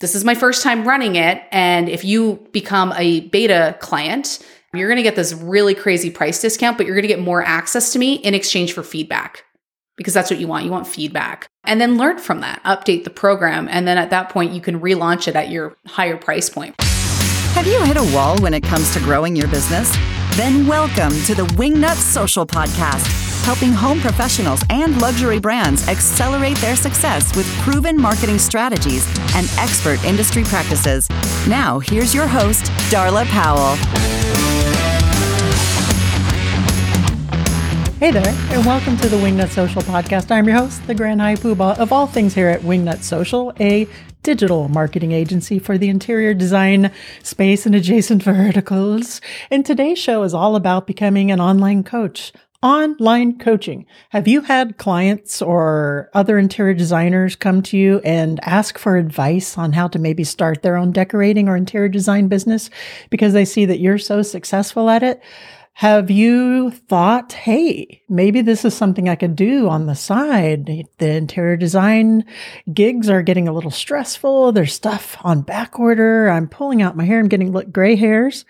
this is my first time running it. And if you become a beta client, you're going to get this really crazy price discount, but you're going to get more access to me in exchange for feedback because that's what you want. You want feedback. And then learn from that, update the program. And then at that point, you can relaunch it at your higher price point. Have you hit a wall when it comes to growing your business? Then welcome to the Wingnut Social Podcast, helping home professionals and luxury brands accelerate their success with proven marketing strategies and expert industry practices. Now, here's your host, Darla Powell. Hey there, and welcome to the Wingnut Social Podcast. I'm your host, the Grand High Poobah of all things here at Wingnut Social, a digital marketing agency for the interior design space and adjacent verticals. And today's show is all about becoming an online coach. Online coaching. Have you had clients or other interior designers come to you and ask for advice on how to maybe start their own decorating or interior design business because they see that you're so successful at it? Have you thought, hey, maybe this is something I could do on the side? The interior design gigs are getting a little stressful. There's stuff on back order. I'm pulling out my hair. I'm getting gray hairs.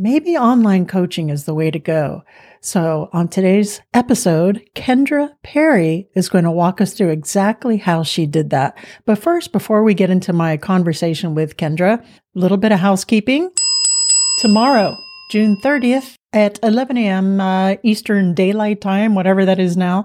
Maybe online coaching is the way to go. So on today's episode, Kendra Perry is going to walk us through exactly how she did that. But first, before we get into my conversation with Kendra, a little bit of housekeeping. Tomorrow, June 30th, at 11 a.m. Uh, Eastern Daylight Time, whatever that is now,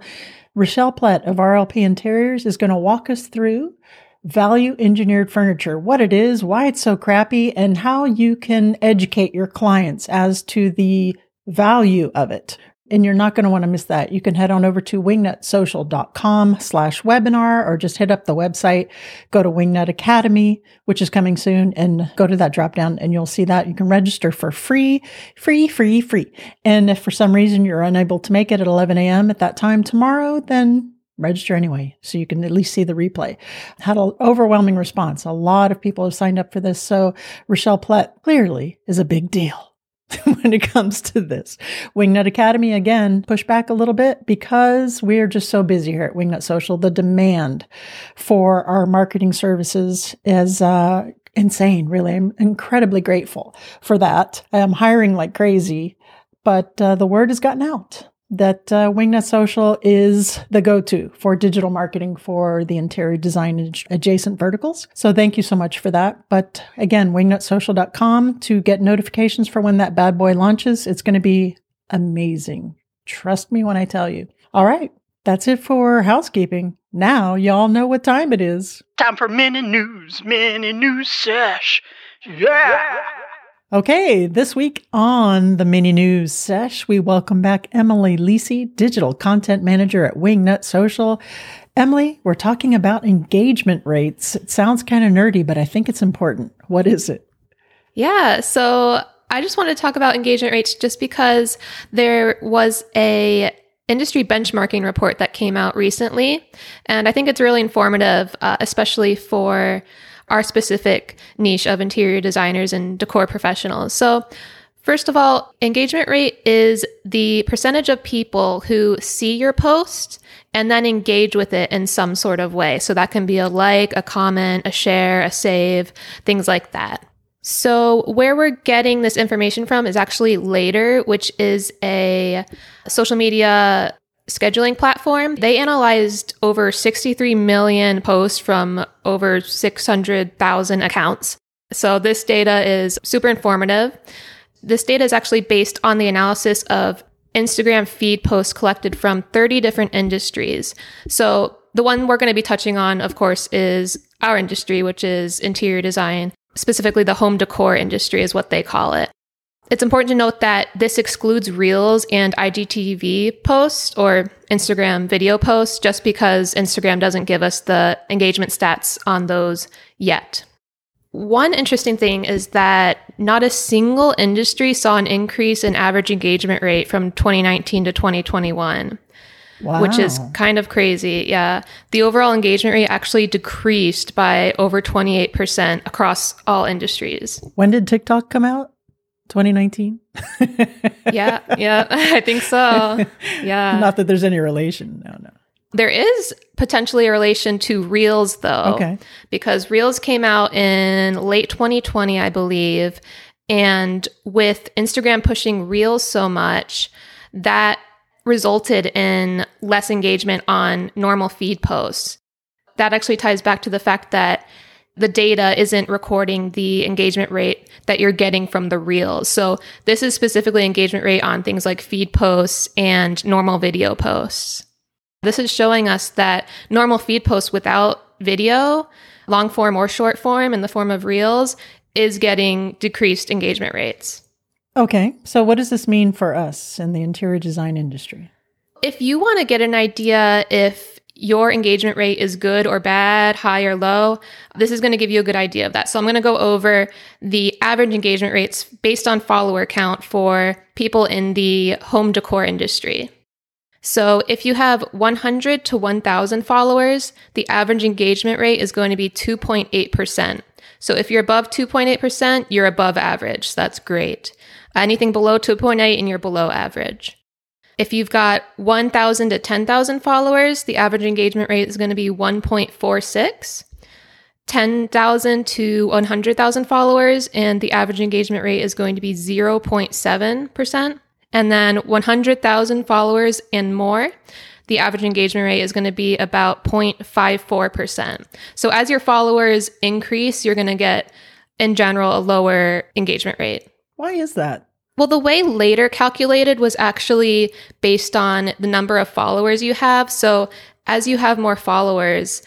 Rochelle Plett of RLP Interiors is going to walk us through value engineered furniture, what it is, why it's so crappy, and how you can educate your clients as to the value of it and you're not going to want to miss that. You can head on over to wingnutsocial.com slash webinar or just hit up the website, go to Wingnut Academy, which is coming soon, and go to that drop down and you'll see that. You can register for free, free, free, free. And if for some reason you're unable to make it at 11 a.m. at that time tomorrow, then register anyway so you can at least see the replay had an overwhelming response a lot of people have signed up for this so rochelle plett clearly is a big deal when it comes to this. Wingnut Academy, again, push back a little bit because we're just so busy here at Wingnut Social. The demand for our marketing services is uh, insane, really. I'm incredibly grateful for that. I'm hiring like crazy, but uh, the word has gotten out that uh, Wingnut Social is the go to for digital marketing for the interior design adjacent verticals. So thank you so much for that. But again, wingnutsocial.com to get notifications for when that bad boy launches. It's going to be amazing. Trust me when I tell you. All right. That's it for housekeeping. Now y'all know what time it is. Time for mini news, mini news sesh. yeah. yeah. Okay, this week on the mini news sesh, we welcome back Emily Lisi, digital content manager at Wingnut Social. Emily, we're talking about engagement rates. It sounds kind of nerdy, but I think it's important. What is it? Yeah, so I just want to talk about engagement rates just because there was a industry benchmarking report that came out recently, and I think it's really informative, uh, especially for our specific niche of interior designers and decor professionals. So, first of all, engagement rate is the percentage of people who see your post and then engage with it in some sort of way. So, that can be a like, a comment, a share, a save, things like that. So, where we're getting this information from is actually Later, which is a social media scheduling platform. They analyzed over 63 million posts from over 600,000 accounts. So this data is super informative. This data is actually based on the analysis of Instagram feed posts collected from 30 different industries. So the one we're going to be touching on, of course, is our industry, which is interior design. Specifically, the home decor industry is what they call it. It's important to note that this excludes Reels and IGTV posts or Instagram video posts just because Instagram doesn't give us the engagement stats on those yet. One interesting thing is that not a single industry saw an increase in average engagement rate from 2019 to 2021. Wow. Which is kind of crazy. Yeah. The overall engagement rate actually decreased by over 28% across all industries. When did TikTok come out? 2019? yeah, yeah, I think so. Yeah. Not that there's any relation. No, no. There is potentially a relation to Reels, though. Okay. Because Reels came out in late 2020, I believe. And with Instagram pushing Reels so much, that resulted in less engagement on normal feed posts. That actually ties back to the fact that the data isn't recording the engagement rate that you're getting from the reels. So this is specifically engagement rate on things like feed posts and normal video posts. This is showing us that normal feed posts without video, long form or short form in the form of reels, is getting decreased engagement rates. Okay. So, what does this mean for us in the interior design industry? If you want to get an idea if your engagement rate is good or bad, high or low, this is going to give you a good idea of that. So I'm going to go over the average engagement rates based on follower count for people in the home decor industry. So if you have 100 to 1,000 followers, the average engagement rate is going to be 2.8%. So if you're above 2.8%, you're above average. So that's great. Anything below 2.8 and you're below average. If you've got 1,000 to 10,000 followers, the average engagement rate is going to be 1.46. 10,000 to 100,000 followers, and the average engagement rate is going to be 0.7%. And then 100,000 followers and more, the average engagement rate is going to be about 0.54%. So as your followers increase, you're going to get, in general, a lower engagement rate. Why is that? Well, the way later calculated was actually based on the number of followers you have. So as you have more followers,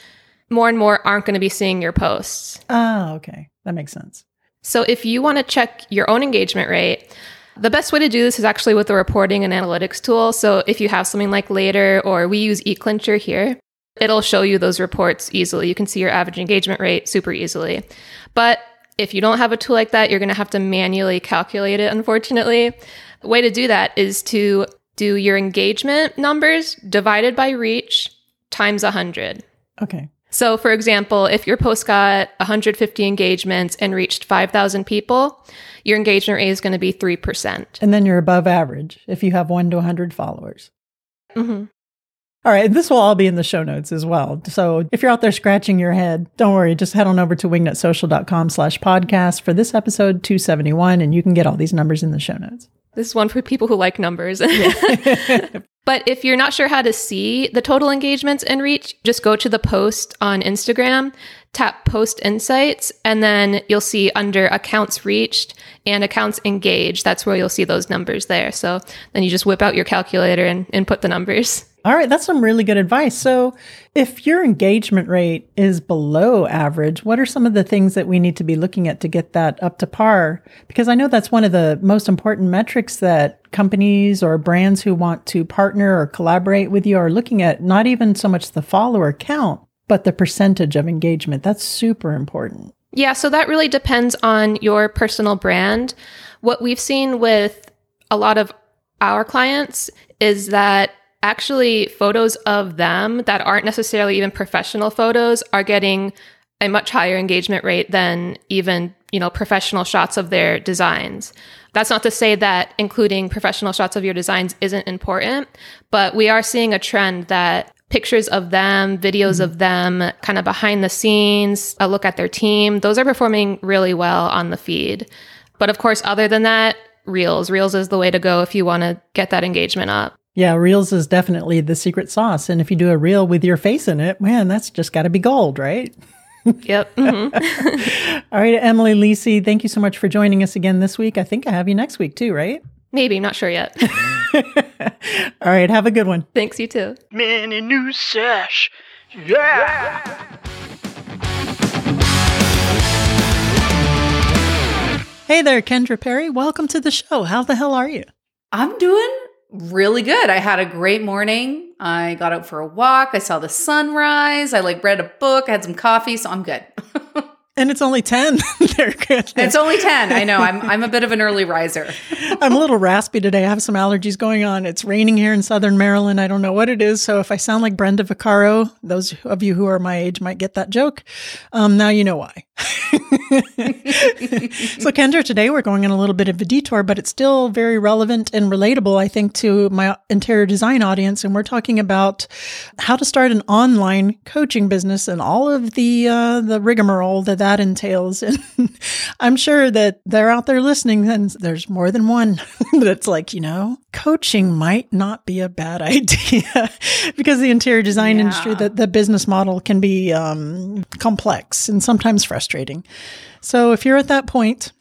more and more aren't going to be seeing your posts. Oh, okay. That makes sense. So if you want to check your own engagement rate, the best way to do this is actually with the reporting and analytics tool. So if you have something like Later or we use eClincher here, it'll show you those reports easily. You can see your average engagement rate super easily. But if you don't have a tool like that, you're going to have to manually calculate it, unfortunately. The way to do that is to do your engagement numbers divided by reach times 100. Okay. So, for example, if your post got 150 engagements and reached 5,000 people, your engagement rate is going to be 3%. And then you're above average if you have one to 100 followers. hmm All right, this will all be in the show notes as well. So if you're out there scratching your head, don't worry, just head on over to wingnutsocial.com slash podcast for this episode 271, and you can get all these numbers in the show notes. This is one for people who like numbers. but if you're not sure how to see the total engagements and reach, just go to the post on Instagram, tap post insights, and then you'll see under accounts reached and accounts engaged. That's where you'll see those numbers there. So then you just whip out your calculator and put the numbers. All right, that's some really good advice. So, if your engagement rate is below average, what are some of the things that we need to be looking at to get that up to par? Because I know that's one of the most important metrics that companies or brands who want to partner or collaborate with you are looking at, not even so much the follower count, but the percentage of engagement. That's super important. Yeah, so that really depends on your personal brand. What we've seen with a lot of our clients is that actually photos of them that aren't necessarily even professional photos are getting a much higher engagement rate than even, you know, professional shots of their designs. That's not to say that including professional shots of your designs isn't important, but we are seeing a trend that pictures of them, videos of them, kind of behind the scenes, a look at their team, those are performing really well on the feed. But of course, other than that, Reels. Reels is the way to go if you want to get that engagement up. Yeah, Reels is definitely the secret sauce. And if you do a reel with your face in it, man, that's just got to be gold, right? Yep. mhm. All right, Emily Lisi, thank you so much for joining us again this week. I think I have you next week too, right? Maybe, not sure yet. All right, have a good one. Thanks, you too. Mini new sesh. Yeah. Hey there, Kendra Perry. Welcome to the show. How the hell are you? I'm doing really good. I had a great morning. I got out for a walk. I saw the sunrise. I like read a book. I had some coffee, so I'm good. And it's only 10. They're good. it's only 10. I know. I'm I'm a bit of an early riser. I'm a little raspy today. I have some allergies going on. It's raining here in Southern Maryland. I don't know what it is. So if I sound like Brenda Vaccaro, those of you who are my age might get that joke. Um, now you know why. so, Kendra, today we're going on a little bit of a detour, but it's still very relevant and relatable, I think, to my interior design audience. And we're talking about how to start an online coaching business and all of the uh, the rigmarole that that entails. And I'm sure that they're out there listening, and there's more than one that's like, you know, coaching might not be a bad idea because the interior design Yeah. industry, the, the business model can be um, complex and sometimes frustrating. So if you're at that point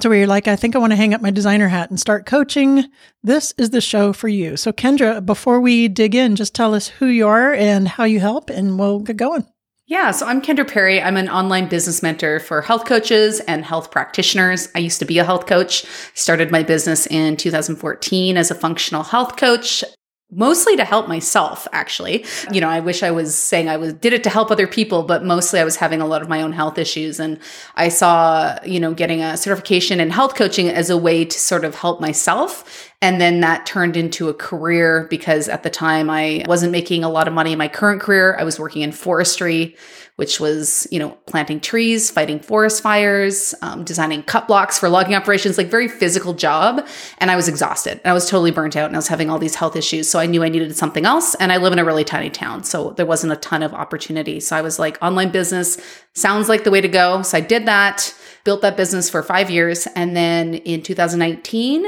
to where you're like, I think I want to hang up my designer hat and start coaching, this is the show for you. So Kendra, before we dig in, just tell us who you are and how you help, and we'll get going. Yeah, so I'm Kendra Perry. I'm an online business mentor for health coaches and health practitioners. I used to be a health coach. Started my business in 2014 as a functional health coach. Mostly to help myself, actually. You know, I wish I was saying I was did it to help other people, but mostly I was having a lot of my own health issues. And I saw, you know, getting a certification in health coaching as a way to sort of help myself. And then that turned into a career because at the time I wasn't making a lot of money in my current career. I was working in forestry, which was, you know, planting trees, fighting forest fires, um, designing cut blocks for logging operations, like very physical job. And I was exhausted. And I was totally burnt out and I was having all these health issues. So I knew I needed something else. And I live in a really tiny town. So there wasn't a ton of opportunity. So I was like, online business sounds like the way to go. So I did that, built that business for five years. And then in 2019,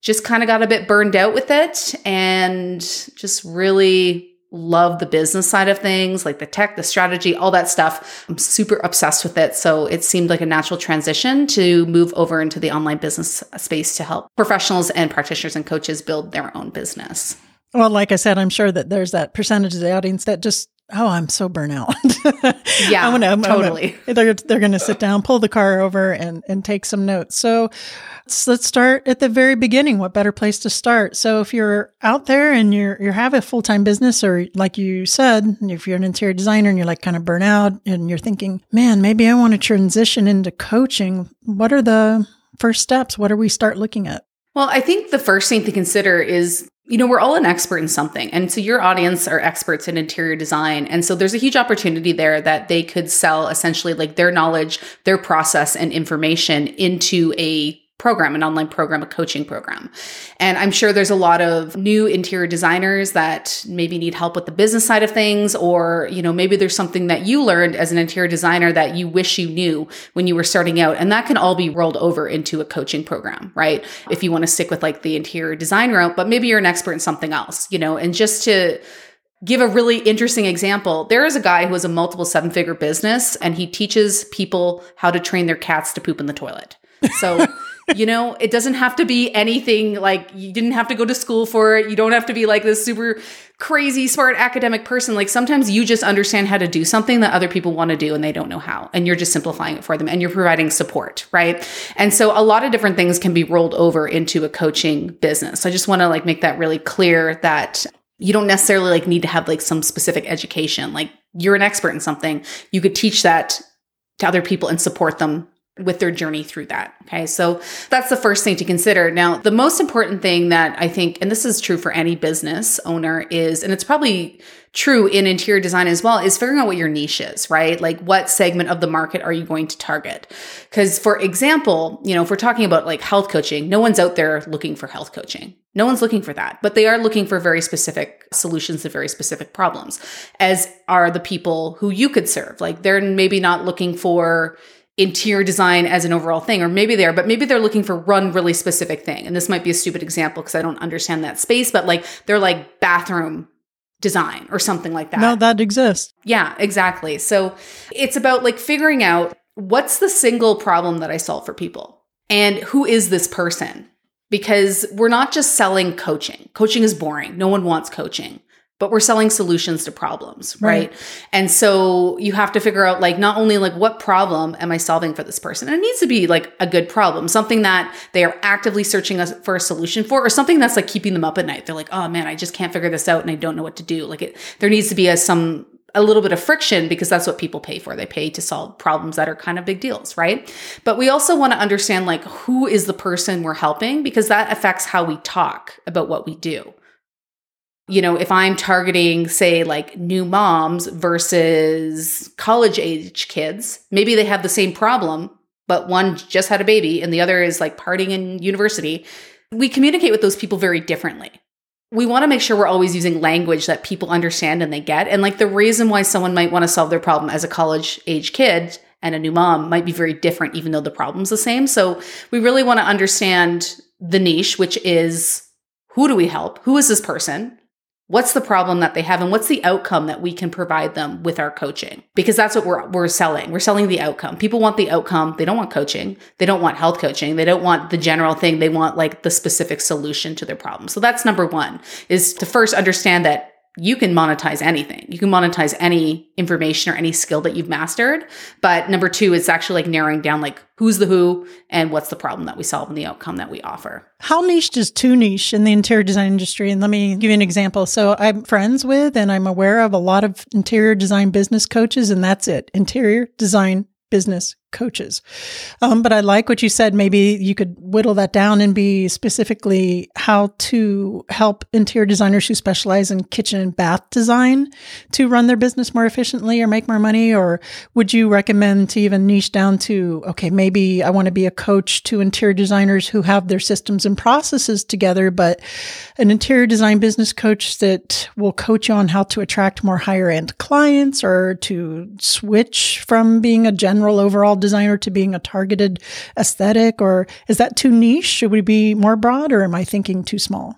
just kind of got a bit burned out with it and just really love the business side of things, like the tech, the strategy, all that stuff. I'm super obsessed with it. So it seemed like a natural transition to move over into the online business space to help professionals and practitioners and coaches build their own business. Well, like I said, I'm sure that there's that percentage of the audience that just, oh, I'm so burnt out. Yeah, I'm gonna, I'm gonna- totally. they're they're going to sit down, pull the car over, and and take some notes. So let's, let's start at the very beginning. What better place to start? So if you're out there and you're you have a full time business, or like you said, if you're an interior designer and you're like kind of burnt out, and you're thinking, man, maybe I want to transition into coaching. What are the first steps? What do we start looking at? Well, I think the first thing to consider is, you know, we're all an expert in something. And so your audience are experts in interior design. And so there's a huge opportunity there that they could sell essentially like their knowledge, their process and information into a program, an online program, a coaching program. And I'm sure there's a lot of new interior designers that maybe need help with the business side of things, or, you know, maybe there's something that you learned as an interior designer that you wish you knew when you were starting out. And that can all be rolled over into a coaching program, right? If you want to stick with like the interior design route, but maybe you're an expert in something else, you know, and just to, give a really interesting example. There is a guy who has a multiple seven figure business and he teaches people how to train their cats to poop in the toilet. So, you know, it doesn't have to be anything like you didn't have to go to school for it. You don't have to be like this super crazy smart academic person. Like sometimes you just understand how to do something that other people want to do and they don't know how. And you're just simplifying it for them and you're providing support, right? And so a lot of different things can be rolled over into a coaching business. So I just want to like make that really clear that you don't necessarily like need to have like some specific education. Like you're an expert in something, you could teach that to other people and support them with their journey through that. Okay. So that's the first thing to consider. Now, the most important thing that I think, and this is true for any business owner, is, and it's probably true in interior design as well, is figuring out what your niche is, right? Like what segment of the market are you going to target? Because, for example, you know, if we're talking about like health coaching, no one's out there looking for health coaching. No one's looking for that, but they are looking for very specific solutions to very specific problems, as are the people who you could serve. Like they're maybe not looking for interior design as an overall thing, or maybe they are, but maybe they're looking for one really specific thing. And this might be a stupid example because I don't understand that space, but like they're like bathroom design or something like that. No, that exists. Yeah, exactly. So it's about like figuring out what's the single problem that I solve for people and who is this person? Because we're not just selling coaching. Coaching is boring. No one wants coaching. But we're selling solutions to problems, right? Right. And so you have to figure out like not only like what problem am I solving for this person? And it needs to be like a good problem, something that they are actively searching us for a solution for, or something that's like keeping them up at night. They're like, oh man, I just can't figure this out and I don't know what to do. Like it, there needs to be a some a little bit of friction because that's what people pay for. They pay to solve problems that are kind of big deals, right? But we also want to understand like who is the person we're helping because that affects how we talk about what we do. You know, if I'm targeting, say, like new moms versus college age kids, maybe they have the same problem, but one just had a baby and the other is like partying in university. We communicate with those people very differently. We want to make sure we're always using language that people understand and they get. And like the reason why someone might want to solve their problem as a college age kid and a new mom might be very different, even though the problem's the same. So we really want to understand the niche, which is who do we help? Who is this person? What's the problem that they have and what's the outcome that we can provide them with our coaching? Because that's what we're we're selling. We're selling the outcome. People want the outcome. They don't want coaching. They don't want health coaching. They don't want the general thing. They want like the specific solution to their problem. So that's number 1 is to first understand that you can monetize anything. You can monetize any information or any skill that you've mastered. But number two is actually like narrowing down like who's the who and what's the problem that we solve and the outcome that we offer. How niche is too niche in the interior design industry? And let me give you an example. So I'm friends with and I'm aware of a lot of interior design business coaches, and that's it interior design business coaches. Um, but I like what you said. Maybe you could whittle that down and be specifically how to help interior designers who specialize in kitchen and bath design to run their business more efficiently or make more money. Or would you recommend to even niche down to, okay, maybe I want to be a coach to interior designers who have their systems and processes together, but an interior design business coach that will coach you on how to attract more higher end clients or to switch from being a general overall designer to being a targeted aesthetic? Or is that too niche? Should we be more broad or am I thinking too small?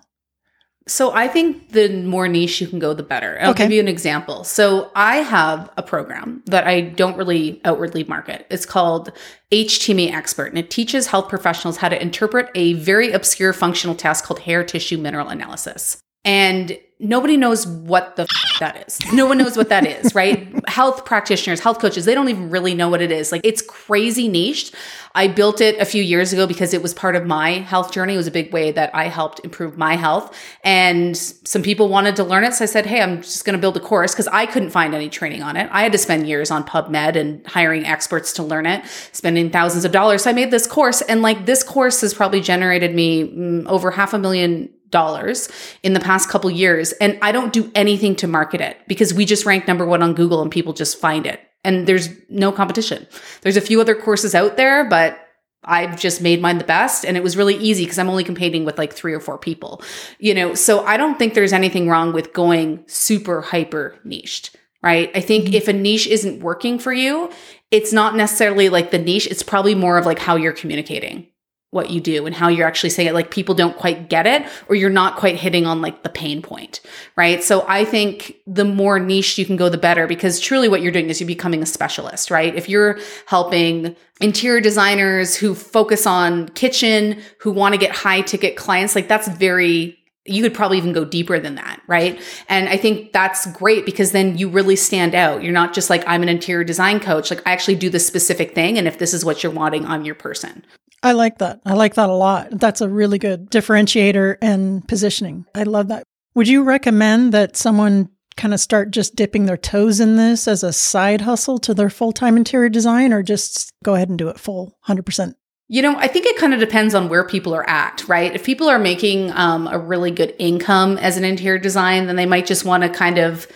So I think the more niche you can go, the better. I'll Okay. give you an example. So I have a program that I don't really outwardly market. It's called HTMA Expert, and it teaches health professionals how to interpret a very obscure functional test called hair tissue mineral analysis. And nobody knows what the f- that is. No one knows what that is, right? health practitioners, health coaches, they don't even really know what it is. Like it's crazy niche. I built it a few years ago because it was part of my health journey. It was a big way that I helped improve my health. And some people wanted to learn it. So I said, Hey, I'm just going to build a course because I couldn't find any training on it. I had to spend years on PubMed and hiring experts to learn it, spending thousands of dollars. So I made this course and like this course has probably generated me mm, over half a million dollars in the past couple years and I don't do anything to market it because we just rank number 1 on Google and people just find it. And there's no competition. There's a few other courses out there, but I've just made mine the best and it was really easy because I'm only competing with like 3 or 4 people. You know, so I don't think there's anything wrong with going super hyper niched, right? I think mm-hmm. if a niche isn't working for you, it's not necessarily like the niche, it's probably more of like how you're communicating what you do and how you're actually saying it like people don't quite get it or you're not quite hitting on like the pain point right so i think the more niche you can go the better because truly what you're doing is you're becoming a specialist right if you're helping interior designers who focus on kitchen who want to get high ticket clients like that's very you could probably even go deeper than that, right? And I think that's great because then you really stand out. You're not just like, I'm an interior design coach. Like, I actually do this specific thing. And if this is what you're wanting, I'm your person. I like that. I like that a lot. That's a really good differentiator and positioning. I love that. Would you recommend that someone kind of start just dipping their toes in this as a side hustle to their full time interior design or just go ahead and do it full 100%? You know, I think it kind of depends on where people are at, right? If people are making um, a really good income as an interior design, then they might just want to kind of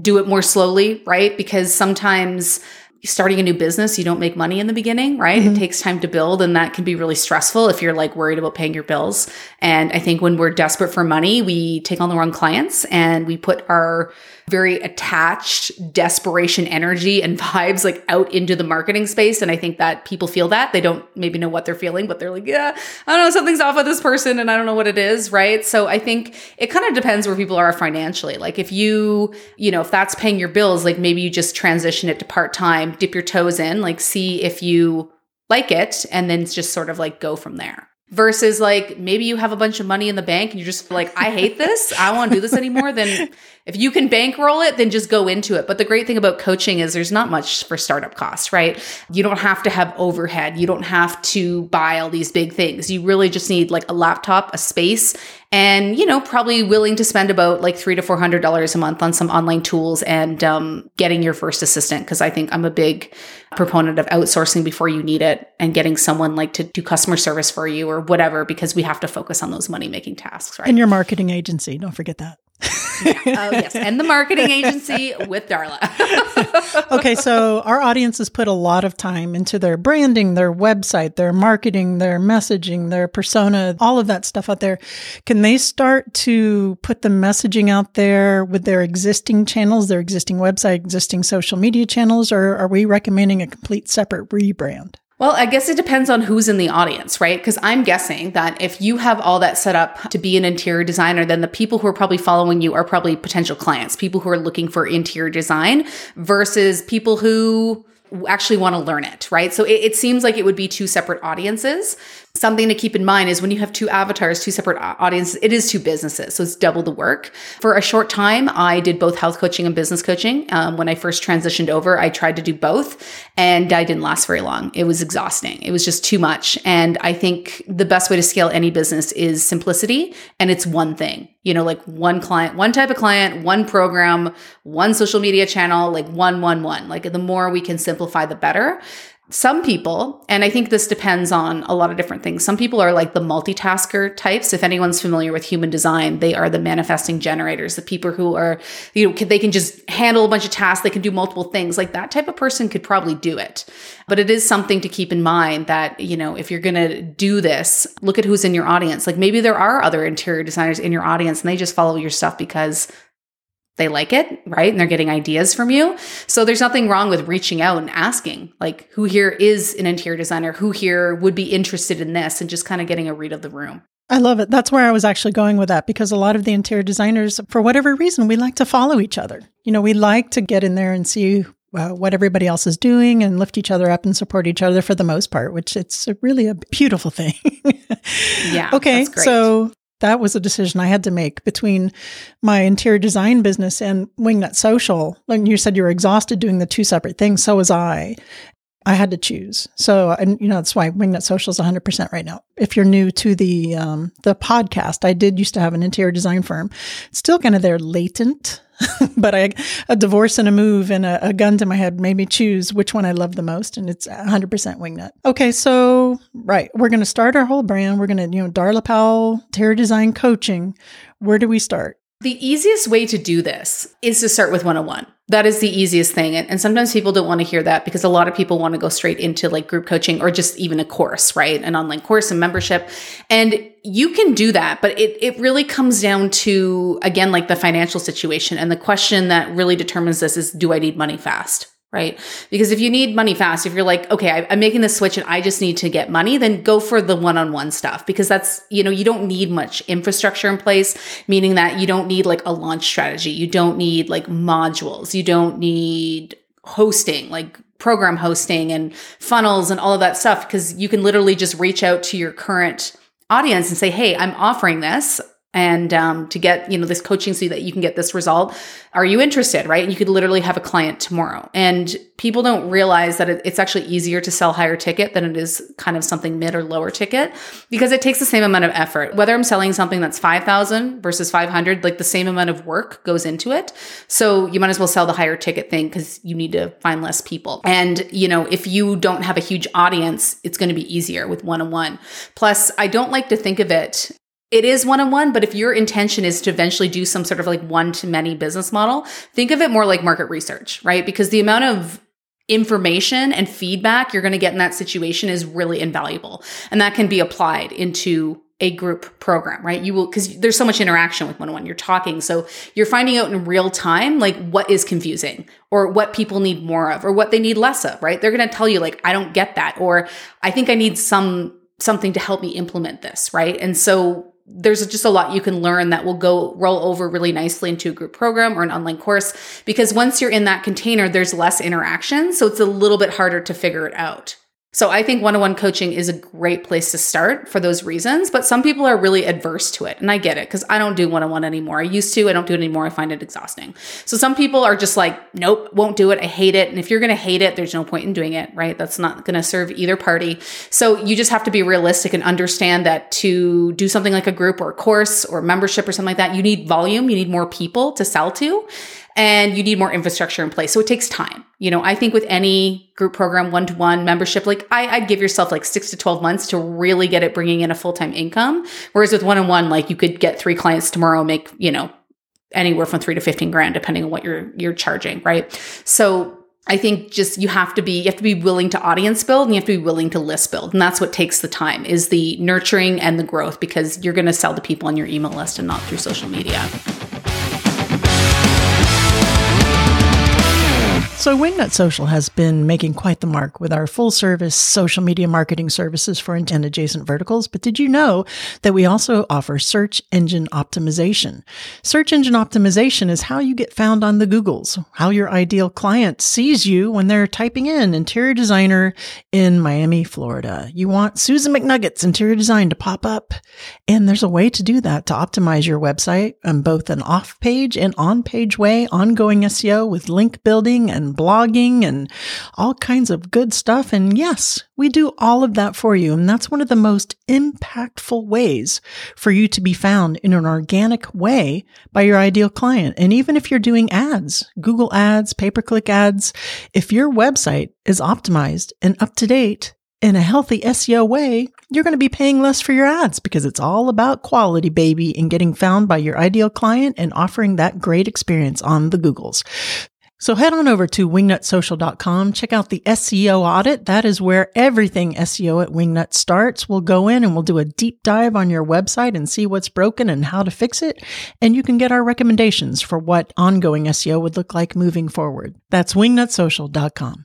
do it more slowly, right? Because sometimes starting a new business, you don't make money in the beginning, right? It mm-hmm. takes time to build, and that can be really stressful if you're like worried about paying your bills. And I think when we're desperate for money, we take on the wrong clients and we put our very attached desperation energy and vibes like out into the marketing space. And I think that people feel that. They don't maybe know what they're feeling, but they're like, yeah, I don't know, something's off with this person and I don't know what it is, right? So I think it kind of depends where people are financially. Like if you, you know, if that's paying your bills, like maybe you just transition it to part time, dip your toes in, like see if you like it, and then just sort of like go from there. Versus like maybe you have a bunch of money in the bank and you're just like i hate this. I don't want to do this anymore. Then if you can bankroll it then just go into it. But the great thing about coaching is there's not much for startup costs right? You don't have to have overhead. You don't have to buy all these big things. You really just need like a laptop a space and you know probably willing to spend about like three to four hundred dollars a month on some online tools and um, getting your first assistant because i think i'm a big proponent of outsourcing before you need it and getting someone like to do customer service for you or whatever because we have to focus on those money making tasks right And your marketing agency, don't forget that. Oh yes, and the marketing agency with Darla. okay, so our audience has put a lot of time into their branding, their website, their marketing, their messaging, their persona, all of that stuff out there. Can they start to put the messaging out there with their existing channels, their existing website, existing social media channels, or are we recommending a complete separate rebrand? Well, I guess it depends on who's in the audience, right? Because I'm guessing that if you have all that set up to be an interior designer, then the people who are probably following you are probably potential clients, people who are looking for interior design versus people who actually want to learn it, right? So it, it, seems like it would be two separate audiences. Something to keep in mind is when you have two avatars, two separate audiences, it is two businesses. So it's double the work. For a short time, I did both health coaching and business coaching. Um, when I first transitioned over, I tried to do both and I didn't last very long. It was exhausting. It was just too much. And I think the best way to scale any business is simplicity and it's one thing, you know, like one client, one type of client, one program, one social media channel, like one, one, one. Like the more we can simplify, the better some people, and I think this depends on a lot of different things. Some people are like the multitasker types. If anyone's familiar with human design, they are the manifesting generators, the people who are, you know, they can just handle a bunch of tasks, they can do multiple things. Like that type of person could probably do it. But it is something to keep in mind that, you know, if you're going to do this, look at who's in your audience. Like maybe there are other interior designers in your audience and they just follow your stuff because they like it, right? And they're getting ideas from you. So there's nothing wrong with reaching out and asking, like, who here is an interior designer? Who here would be interested in this? And just kind of getting a read of the room. I love it. That's where I was actually going with that because a lot of the interior designers, for whatever reason, we like to follow each other. You know, we like to get in there and see uh, what everybody else is doing and lift each other up and support each other for the most part, which it's really a beautiful thing. yeah. Okay. So that was a decision I had to make between my interior design business and Wingnut Social. Like you said, you were exhausted doing the two separate things. So was I. I had to choose. So, and you know, that's why Wingnut Social is 100% right now. If you're new to the, um, the podcast, I did used to have an interior design firm. It's still kind of there latent but I, a divorce and a move and a, a, gun to my head made me choose which one I love the most, and it's 100% Wingnut. Okay, so right, we're going to start our whole brand. We're going to, you know, Darla Powell, Interior Design Coaching. Where do we start? The easiest way to do this is to start with 101. That is the easiest thing. And, sometimes people don't want to hear that because a lot of people want to go straight into like group coaching or just even a course, right? An online course and membership. And you can do that, but it, it really comes down to, again, like the financial situation. And the question that really determines this is do I need money fast? Right? Because if you need money fast, if you're like, okay, I, am making this switch and I just need to get money, then go for the one on one stuff because that's, you know, you don't need much infrastructure in place, meaning that you don't need like a launch strategy. You don't need like modules. You don't need hosting, like program hosting and funnels and all of that stuff because you can literally just reach out to your current audience and say, hey, I'm offering this and um, to get you know this coaching so that you can get this result are you interested right? And you could literally have a client tomorrow. And people don't realize that it's actually easier to sell higher ticket than it is kind of something mid or lower ticket because it takes the same amount of effort. Whether i'm selling something that's 5000 versus 500 like the same amount of work goes into it. So you might as well sell the higher ticket thing because you need to find less people. And you know if you don't have a huge audience it's going to be easier with one-on-one. Plus i don't like to think of it it is one on one, but if your intention is to eventually do some sort of like one to many business model, think of it more like market research, right? Because the amount of information and feedback you're going to get in that situation is really invaluable. And that can be applied into a group program, right? You will, because there's so much interaction with one on one. You're talking. So you're finding out in real time, like what is confusing or what people need more of or what they need less of, right? They're going to tell you, like, I don't get that. Or I think I need some, something to help me implement this, right? And so there's just a lot you can learn that will go roll over really nicely into a group program or an online course because once you're in that container there's less interaction so it's a little bit harder to figure it out so I think one-on-one coaching is a great place to start for those reasons, but some people are really adverse to it. And I get it because I don't do one-on-one anymore. I used to, I don't do it anymore. I find it exhausting. So some people are just like, nope, won't do it. I hate it. And if you're going to hate it, there's no point in doing it, right? That's not going to serve either party. So you just have to be realistic and understand that to do something like a group or a course or membership or something like that, you need volume, you need more people to sell to and you need more infrastructure in place. So it takes time. You know, I think with any group program, one to one membership, like I, I'd give yourself like six to 12 months to really get it bringing in a full time income. Whereas with one on one, like you could get three clients tomorrow, make, you know, anywhere from 3 to 15 grand depending on what you're you're charging, right? So I think just you have to be you have to be willing to audience build and you have to be willing to list build. And that's what takes the time is the nurturing and the growth because you're going to sell to people on your email list and not through social media. So, Wingnut Social has been making quite the mark with our full service social media marketing services for and adjacent verticals. But did you know that we also offer search engine optimization? Search engine optimization is how you get found on the Googles, how your ideal client sees you when they're typing in interior designer in Miami, Florida. You want Susan McNuggets interior design to pop up. And there's a way to do that to optimize your website on both an off page and on page way, ongoing SEO with link building and blogging and all kinds of good stuff. And yes, we do all of that for you. And that's one of the most impactful ways for you to be found in an organic way by your ideal client. And even if you're doing ads, Google ads, pay per click ads, if your website is optimized and up to date, in a healthy SEO way, you're going to be paying less for your ads because it's all about quality, baby, and getting found by your ideal client and offering that great experience on the Googles. So head on over to wingnutsocial.com. Check out the SEO audit. That is where everything SEO at Wingnut starts. We'll go in and we'll do a deep dive on your website and see what's broken and how to fix it. And you can get our recommendations for what ongoing SEO would look like moving forward. That's wingnutsocial.com.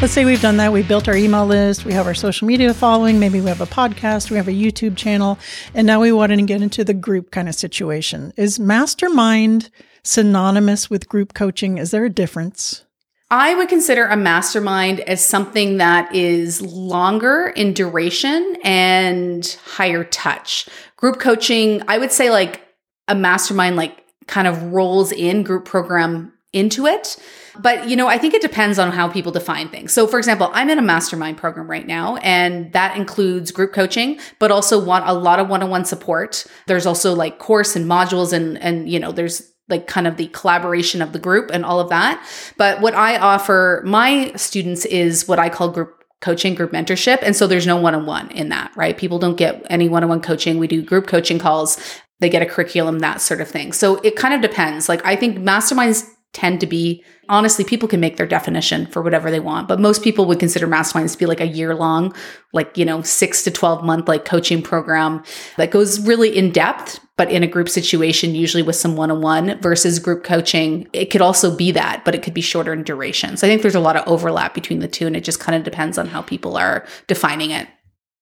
Let's say we've done that. We built our email list. We have our social media following. Maybe we have a podcast. We have a YouTube channel. And now we want to get into the group kind of situation. Is mastermind synonymous with group coaching? Is there a difference? I would consider a mastermind as something that is longer in duration and higher touch. Group coaching, I would say like a mastermind, like kind of rolls in group program into it. But, you know, I think it depends on how people define things. So, for example, I'm in a mastermind program right now, and that includes group coaching, but also want a lot of one-on-one support. There's also like course and modules and, and, you know, there's like kind of the collaboration of the group and all of that. But what I offer my students is what I call group coaching, group mentorship. And so there's no one on one in that, right? People don't get any one on one coaching. We do group coaching calls, they get a curriculum, that sort of thing. So it kind of depends. Like I think masterminds tend to be honestly people can make their definition for whatever they want but most people would consider masterminds to be like a year long like you know 6 to 12 month like coaching program that goes really in depth but in a group situation usually with some one-on-one versus group coaching it could also be that but it could be shorter in duration. So i think there's a lot of overlap between the two and it just kind of depends on how people are defining it.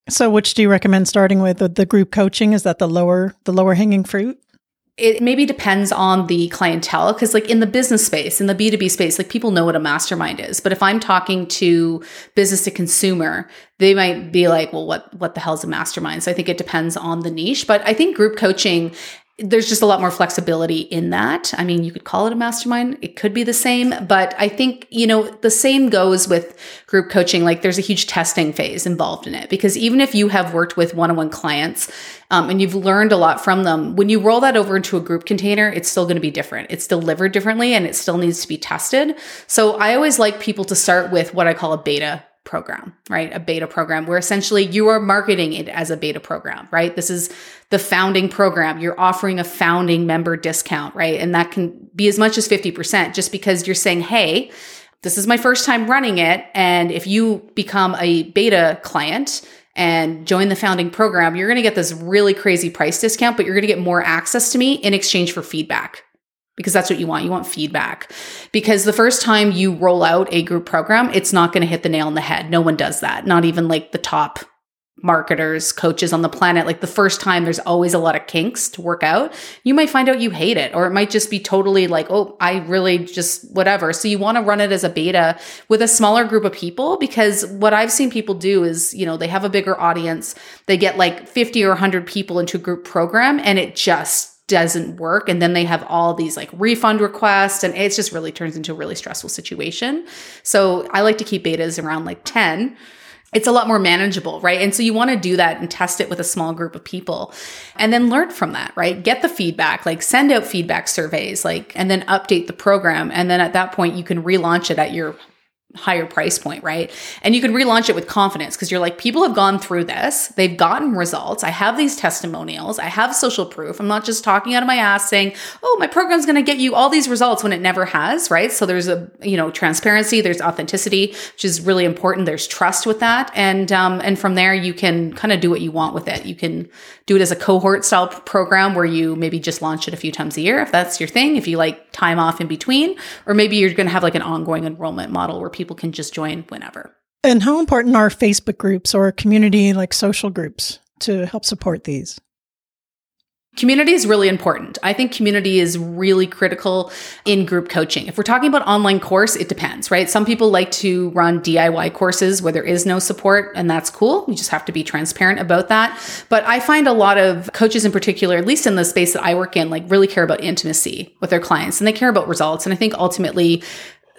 So which do you recommend starting with? The group coaching is that the lower the lower hanging fruit it maybe depends on the clientele because like in the business space in the b2b space like people know what a mastermind is. But if i'm talking to business to consumer they might be like well what what the hell is a mastermind? So i think it depends on the niche. But i think group coaching there's just a lot more flexibility in that. I mean, you could call it a mastermind. It could be the same, but I think, you know, the same goes with group coaching. Like there's a huge testing phase involved in it because even if you have worked with one on one clients um, and you've learned a lot from them, when you roll that over into a group container, it's still going to be different. It's delivered differently and it still needs to be tested. So I always like people to start with what I call a beta program, right? A beta program where essentially you are marketing it as a beta program, right? This is the founding program. You're offering a founding member discount, right? And that can be as much as 50% just because you're saying, hey, this is my first time running it. And if you become a beta client, and join the founding program, you're going to get this really crazy price discount, but you're going to get more access to me in exchange for feedback because that's what you want. You want feedback. Because the first time you roll out a group program, it's not going to hit the nail on the head. No one does that. Not even like the top marketers, coaches on the planet. Like the first time, there's always a lot of kinks to work out. You might find out you hate it, or it might just be totally like, oh, I really just whatever. So you want to run it as a beta with a smaller group of people because what I've seen people do is, you know, they have a bigger audience. They get like 50 or 100 people into a group program and it just doesn't work and then they have all these like refund requests and it just really turns into a really stressful situation so i like to keep betas around like 10 it's a lot more manageable, right? And so you want to do that and test it with a small group of people and then learn from that, right? Get the feedback, like send out feedback surveys, like, and then update the program. And then at that point, you can relaunch it at your higher price point, right? And you can relaunch it with confidence because you're like, people have gone through this, they've gotten results. I have these testimonials, I have social proof. I'm not just talking out of my ass saying, oh, my program's going to get you all these results when it never has, right? So there's a, you know, transparency, there's authenticity, which is really important. There's trust with that. And, um, and from there, you can kind of do what you want with it. You can do it as a cohort style program where you maybe just launch it a few times a year if that's your thing, if you like time off in between, or maybe you're going to have like an ongoing enrollment model where people can just join whenever. And how important are Facebook groups or community like social groups to help support these? Community is really important. I think community is really critical in group coaching. If we're talking about online course, it depends, right? Some people like to run DIY courses where there is no support, and that's cool. You just have to be transparent about that. But I find a lot of coaches in particular, at least in the space that I work in, like really care about intimacy with their clients and they care about results. And I think ultimately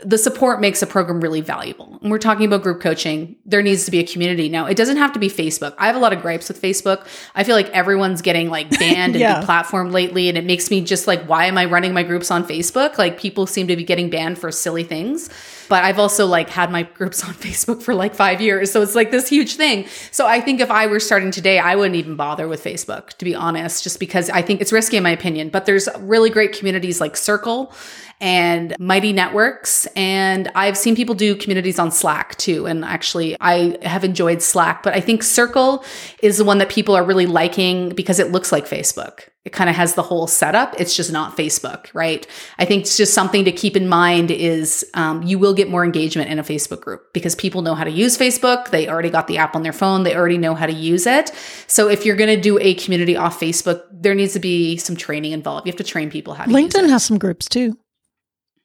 the support makes a program really valuable. And we're talking about group coaching. There needs to be a community. Now, it doesn't have to be Facebook. I have a lot of gripes with Facebook. I feel like everyone's getting like banned Yeah. and deplatformed lately. And it makes me just like, why am I running my groups on Facebook? Like people seem to be getting banned for silly things. But I've also like had my groups on Facebook for like five years. So it's like this huge thing. So I think if I were starting today, I wouldn't even bother with Facebook, to be honest, just because I think it's risky in my opinion. But there's really great communities like Circle and Mighty Networks. And I've seen people do communities on Slack too. And actually, I have enjoyed Slack, but I think Circle is the one that people are really liking because it looks like Facebook. It kind of has the whole setup. It's just not Facebook, right? I think it's just something to keep in mind is um, you will get more engagement in a Facebook group because people know how to use Facebook. They already got the app on their phone. They already know how to use it. So if you're going to do a community off Facebook, there needs to be some training involved. You have to train people how to use LinkedIn has some groups too.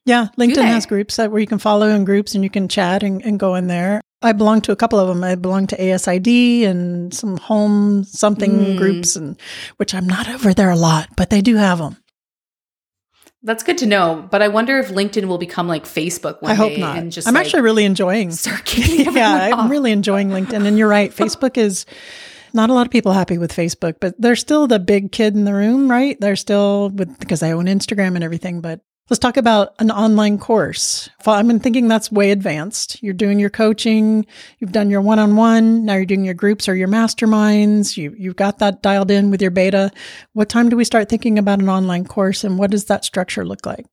Yeah, LinkedIn has groups that where you can follow in groups and you can chat and, and go in there. I belong to a couple of them. I belong to ASID and some home something Mm. groups, and which I'm not over there a lot, but they do have them. That's good to know. But I wonder if LinkedIn will become like Facebook one I hope not. and just I'm like, actually really enjoying. yeah, I'm off. really enjoying LinkedIn. And you're right, Facebook is not a lot of people happy with Facebook, but they're still the big kid in the room, right? They're still with because I own Instagram and everything. But let's talk about an online course. I'm thinking that's way advanced. You're doing your coaching, you've done your one-on-one, now you're doing your groups or your masterminds. You you've got that dialed in with your beta. What time do we start thinking about an online course, and what does that structure look like?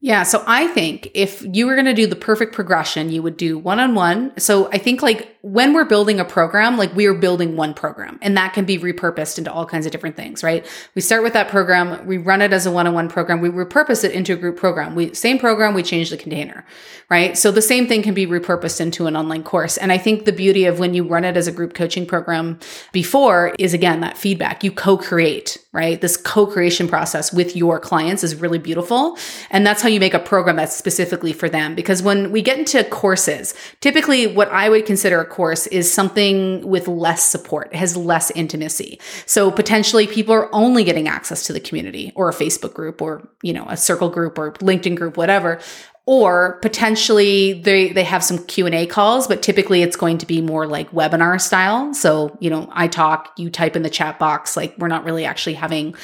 Yeah. So I think if you were going to do the perfect progression, you would do one on one. So I think like when we're building a program, like we are building one program and that can be repurposed into all kinds of different things, right? We start with that program, we run it as a one on one program, we repurpose it into a group program. We same program, we change the container, right? So the same thing can be repurposed into an online course. And I think the beauty of when you run it as a group coaching program before is again that feedback. You co-create, right? This co-creation process with your clients is really beautiful. And that's how you make a program that's specifically for them. Because when we get into courses, typically what I would consider a course is something with less support, has less intimacy. So potentially people are only getting access to the community or a Facebook group or, you know, a circle group or LinkedIn group, whatever. Or potentially they they have some q&a calls but typically it's going to be more like webinar style. So you know i talk you type in the chat box like we're not really actually having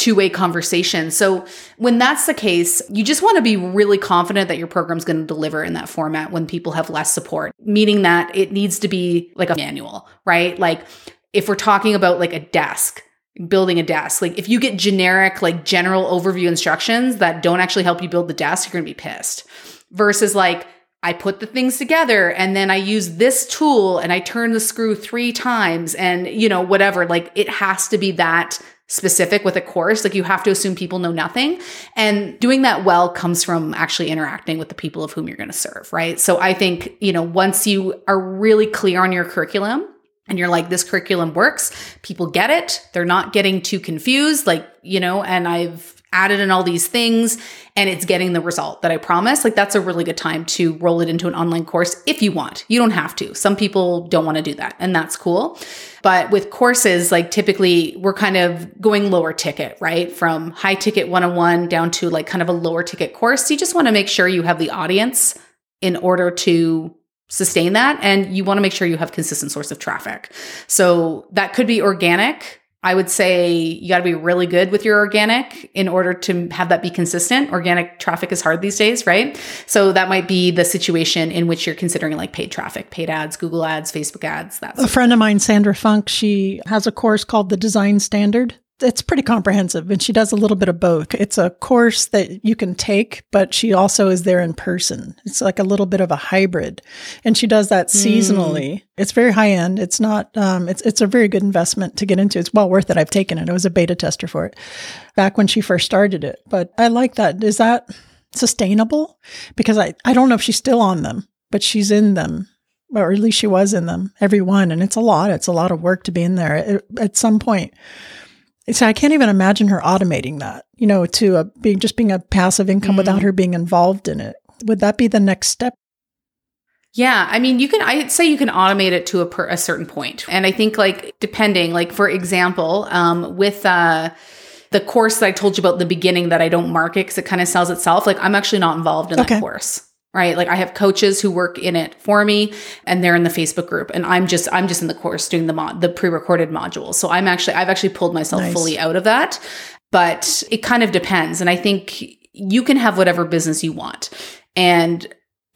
two-way conversation so when that's the case you just want to be really confident that your program's going to deliver in that format when people have less support meaning that it needs to be like a manual right like if we're talking about like a desk building a desk. Like if you get generic, like general overview instructions that don't actually help you build the desk, you're going to be pissed. Versus like, I put the things together and then I use this tool and I turn the screw three times and, you know, whatever. Like it has to be that specific with a course. Like you have to assume people know nothing. And doing that well comes from actually interacting with the people of whom you're going to serve, right? So I think, you know, once you are really clear on your curriculum, and you're like, this curriculum works, people get it, they're not getting too confused, like, you know, and I've added in all these things and it's getting the result that I promise like that's a really good time to roll it into an online course if you want. You don't have to. Some people don't want to do that, and that's cool. But with courses, like typically we're kind of going lower ticket, right? From high ticket one on one down to like kind of a lower ticket course. You just want to make sure you have the audience in order to sustain that and you want to make sure you have consistent source of traffic so that could be organic I would say you got to be really good with your organic in order to have that be consistent. Organic traffic is hard these days, right? So that might be the situation in which you're considering like paid traffic, paid ads, Google ads, Facebook ads. That's A friend of mine, Sandra Funk, she has a course called the Design Standard. It's pretty comprehensive and she does a little bit of both. It's a course that you can take, but she also is there in person. It's like a little bit of a hybrid. And she does that seasonally. It's very high end. It's not um it's it's a very good investment to get into. It's well worth it. I've taken it. I was a beta tester for it back when she first started it. But I like that. Is that sustainable? Because I, I don't know if she's still on them, but she's in them or at least she was in them, every one. And it's a lot. It's a lot of work to be in there at, at some point. So I can't even imagine her automating that, you know, to a, being just being a passive income without her being involved in it. Would that be the next step? Yeah, I mean, you can. I'd say you can automate it to a, per, a certain point, and I think like depending, like for example, um, with uh, the course that I told you about the beginning that I don't market because it kind of sells itself. Like I'm actually not involved in Okay. that course, right? Like I have coaches who work in it for me, and they're in the Facebook group, and I'm just I'm just in the course doing the mod the pre-recorded modules. So I'm actually I've actually pulled myself Nice. fully out of that, but it kind of depends, and I think you can have whatever business you want, and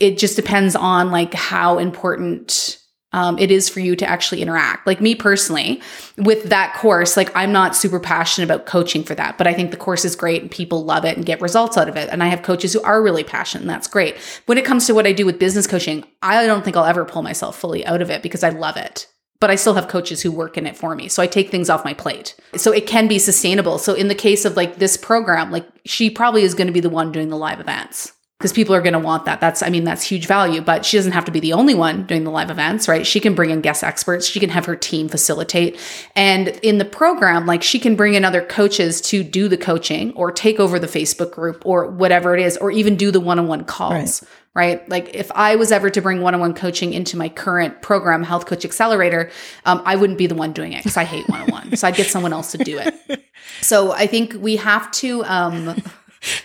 it just depends on like how important um, it is for you to actually interact. Like me personally, with that course, like I'm not super passionate about coaching for that, but I think the course is great and people love it and get results out of it. And I have coaches who are really passionate, and that's great. When it comes to what I do with business coaching, I don't think I'll ever pull myself fully out of it because I love it. But I still have coaches who work in it for me. So I take things off my plate. So it can be sustainable. So in the case of like this program, like she probably is going to be the one doing the live events because people are going to want that. That's, I mean, that's huge value, but she doesn't have to be the only one doing the live events, right? She can bring in guest experts. She can have her team facilitate. And in the program, like she can bring in other coaches to do the coaching or take over the Facebook group or whatever it is, or even do the one on one calls. Right. Like if I was ever to bring one on one coaching into my current program, Health Coach Accelerator, um, I wouldn't be the one doing it because I hate one on one. So I'd get someone else to do it. So I think we have to, um,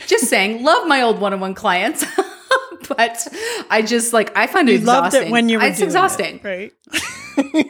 just saying, love my old one on one clients. but I just like, I find it You exhausting. loved it when you were It's exhausting. it, right?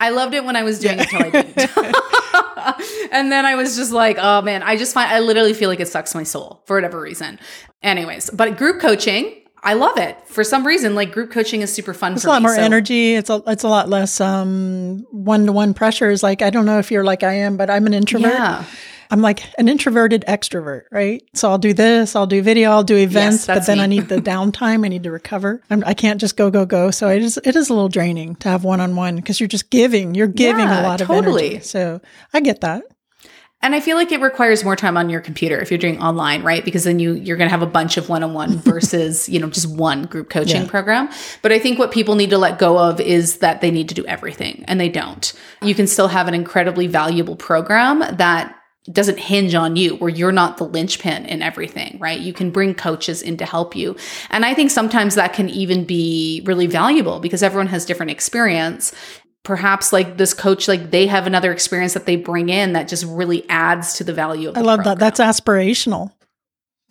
I loved it when I was doing it till I didn't. and then I was just like, oh man, I just find I literally feel like it sucks my soul for whatever reason. Anyways, but group coaching, I love it. For some reason, like group coaching is super fun It's for a lot me. more So- energy. It's a it's a lot less um one to one pressures. Like I don't know if you're like I am, but I'm an introvert. Yeah. I'm like an introverted extrovert, right? So I'll do this, I'll do video, I'll do events, but then me. I need the downtime. I need to recover. I'm, I can't just go, go, go. So it is, it is a little draining to have one on one because you're just giving, you're giving Yeah, a lot of totally. energy. So I get that. And I feel like it requires more time on your computer if you're doing online, right? Because then you you're going to have a bunch of one-on-one versus, you know, just one group coaching Yeah. program. But I think what people need to let go of is that they need to do everything and they don't. You can still have an incredibly valuable program that doesn't hinge on you where you're not the linchpin in everything, right? You can bring coaches in to help you. And I think sometimes that can even be really valuable because everyone has different experience perhaps like this coach like they have another experience that they bring in that just really adds to the value of I love that. That's aspirational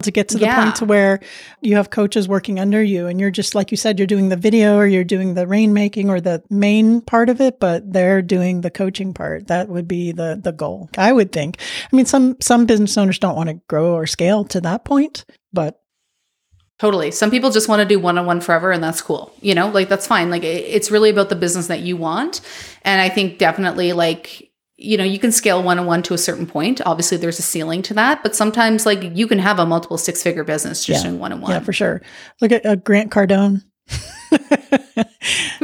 to get to the Yeah. point to where you have coaches working under you and you're just like you said you're doing the video or you're doing the rainmaking or the main part of it but they're doing the coaching part. That would be the the goal i would think. I mean some some business owners don't want to grow or scale to that point but totally. Some people just want to do one-on-one forever and that's cool. You know like that's fine. Like it's really about the business that you want. And i think definitely like you know you can scale one-on-one to a certain point. Obviously there's a ceiling to that but sometimes like you can have a multiple six-figure business just Yeah. doing one-on-one yeah for sure. Look at uh, grant cardone.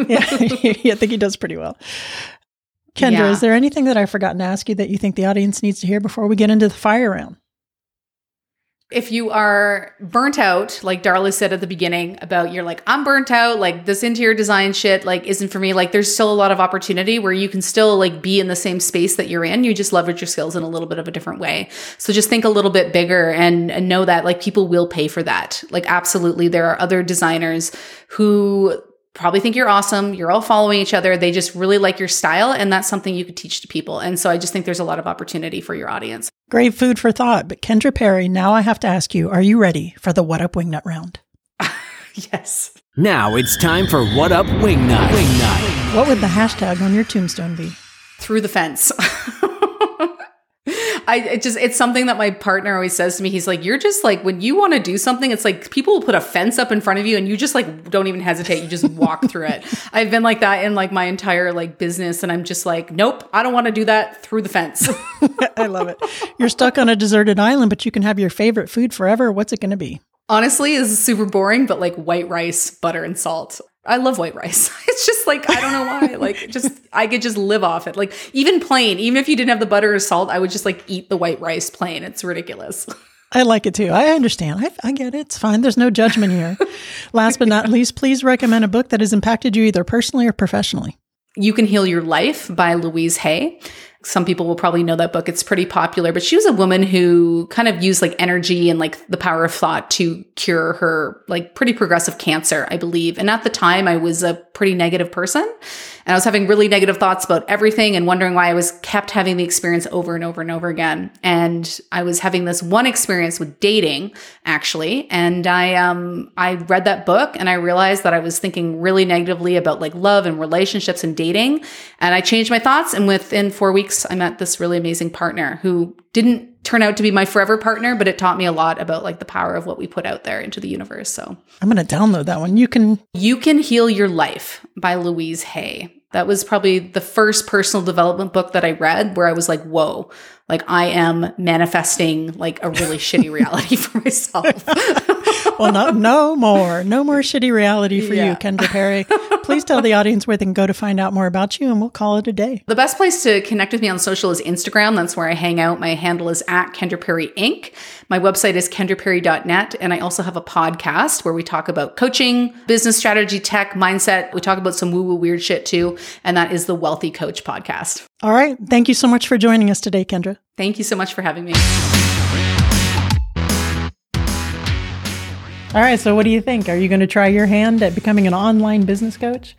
Yeah i think he does pretty well. Kendra Yeah. is there anything that i've forgotten to ask you that you think the audience needs to hear before we get into the fire round if you are burnt out, like Darla said at the beginning about you're like, I'm burnt out, like this interior design shit like isn't for me. Like there's still a lot of opportunity where you can still like be in the same space that you're in. You just leverage your skills in a little bit of a different way. So just think a little bit bigger and, and know that like people will pay for that. Like absolutely there are other designers who probably think you're awesome. You're all following each other. They just really like your style and that's something you could teach to people. And so I just think there's a lot of opportunity for your audience. Great food for thought. But Kendra Perry, now I have to ask you, are you ready for the What Up Wingnut round? Yes. Now it's time for What Up Wingnut. Wingnut. What would the hashtag on your tombstone be? through the fence. I it just it's something that my partner always says to me. He's like, "You're just like when you want to do something, it's like people will put a fence up in front of you, and you just like don't even hesitate. You just walk through it." I've been like that in like my entire like business, and I'm just like, "Nope, I don't want to do that through the fence." I love it. You're stuck on a deserted island, but you can have your favorite food forever. What's it going to be? Honestly, this is super boring, but like white rice, butter, and salt. I love white rice. It's just like I don't know why. Like just I could just live off it. Like even plain, even if you didn't have the butter or salt, I would just like eat the white rice plain. It's ridiculous. I like it too. I understand. I, I get it. It's fine. There's no judgment here. Last but not least, please recommend a book that has impacted you either personally or professionally. You Can Heal Your Life by Louise Hay. Some people will probably know that book. It's pretty popular, but she was a woman who kind of used like energy and like the power of thought to cure her like pretty progressive cancer, I believe. And at the time, I was a pretty negative person and I was having really negative thoughts about everything and wondering why I was kept having the experience over and over and over again. And I was having this one experience with dating actually, and I um I read that book and I realized that I was thinking really negatively about like love and relationships and dating, and I changed my thoughts and within 4 weeks I met this really amazing partner who didn't turn out to be my forever partner, but it taught me a lot about like the power of what we put out there into the universe. So I'm going to download that one. You can You Can Heal Your Life by Louise Hay. That was probably the first personal development book that I read where I was like, whoa, like I am manifesting like a really shitty reality for myself. well, no, no more, no more shitty reality for Yeah. you, Kendra Perry. Please tell the audience where they can go to find out more about you, and we'll call it a day. The best place to connect with me on social is Instagram. That's where I hang out. My handle is at Kendra Perry Inc. My website is kendraperry.net. And I also have a podcast where we talk about coaching, business strategy, tech, mindset. We talk about some woo woo weird shit too. And that is the Wealthy Coach podcast. All right. Thank you so much for joining us today, Kendra. Thank you so much for having me. All right. So, what do you think? Are you going to try your hand at becoming an online business coach?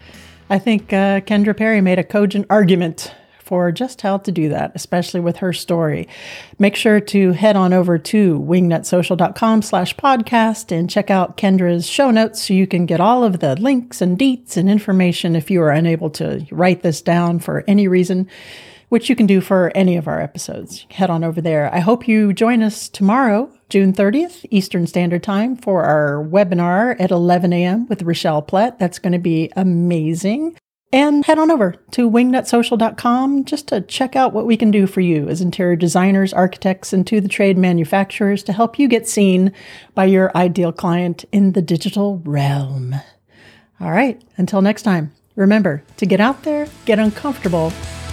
I think uh, Kendra Perry made a cogent argument for just how to do that, especially with her story. Make sure to head on over to wingnutsocial.com slash podcast and check out Kendra's show notes so you can get all of the links and deets and information if you are unable to write this down for any reason which you can do for any of our episodes. Head on over there. I hope you join us tomorrow, June 30th, Eastern Standard Time, for our webinar at 11 a.m. with Rochelle Plett. That's going to be amazing. And head on over to wingnutsocial.com just to check out what we can do for you as interior designers, architects, and to the trade manufacturers to help you get seen by your ideal client in the digital realm. All right, until next time, remember to get out there, get uncomfortable,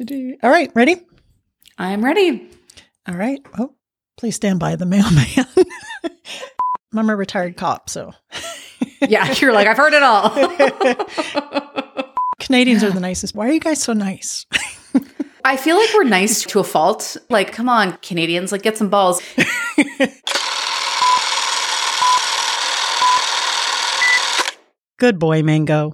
All right, ready? I'm ready. All right. Oh, please stand by the mailman. I'm a retired cop, so Yeah, you're like, I've heard it all. Canadians are the nicest. Why are you guys so nice? I feel like we're nice to a fault. Like, come on, Canadians, like, get some balls. Good boy, Mango.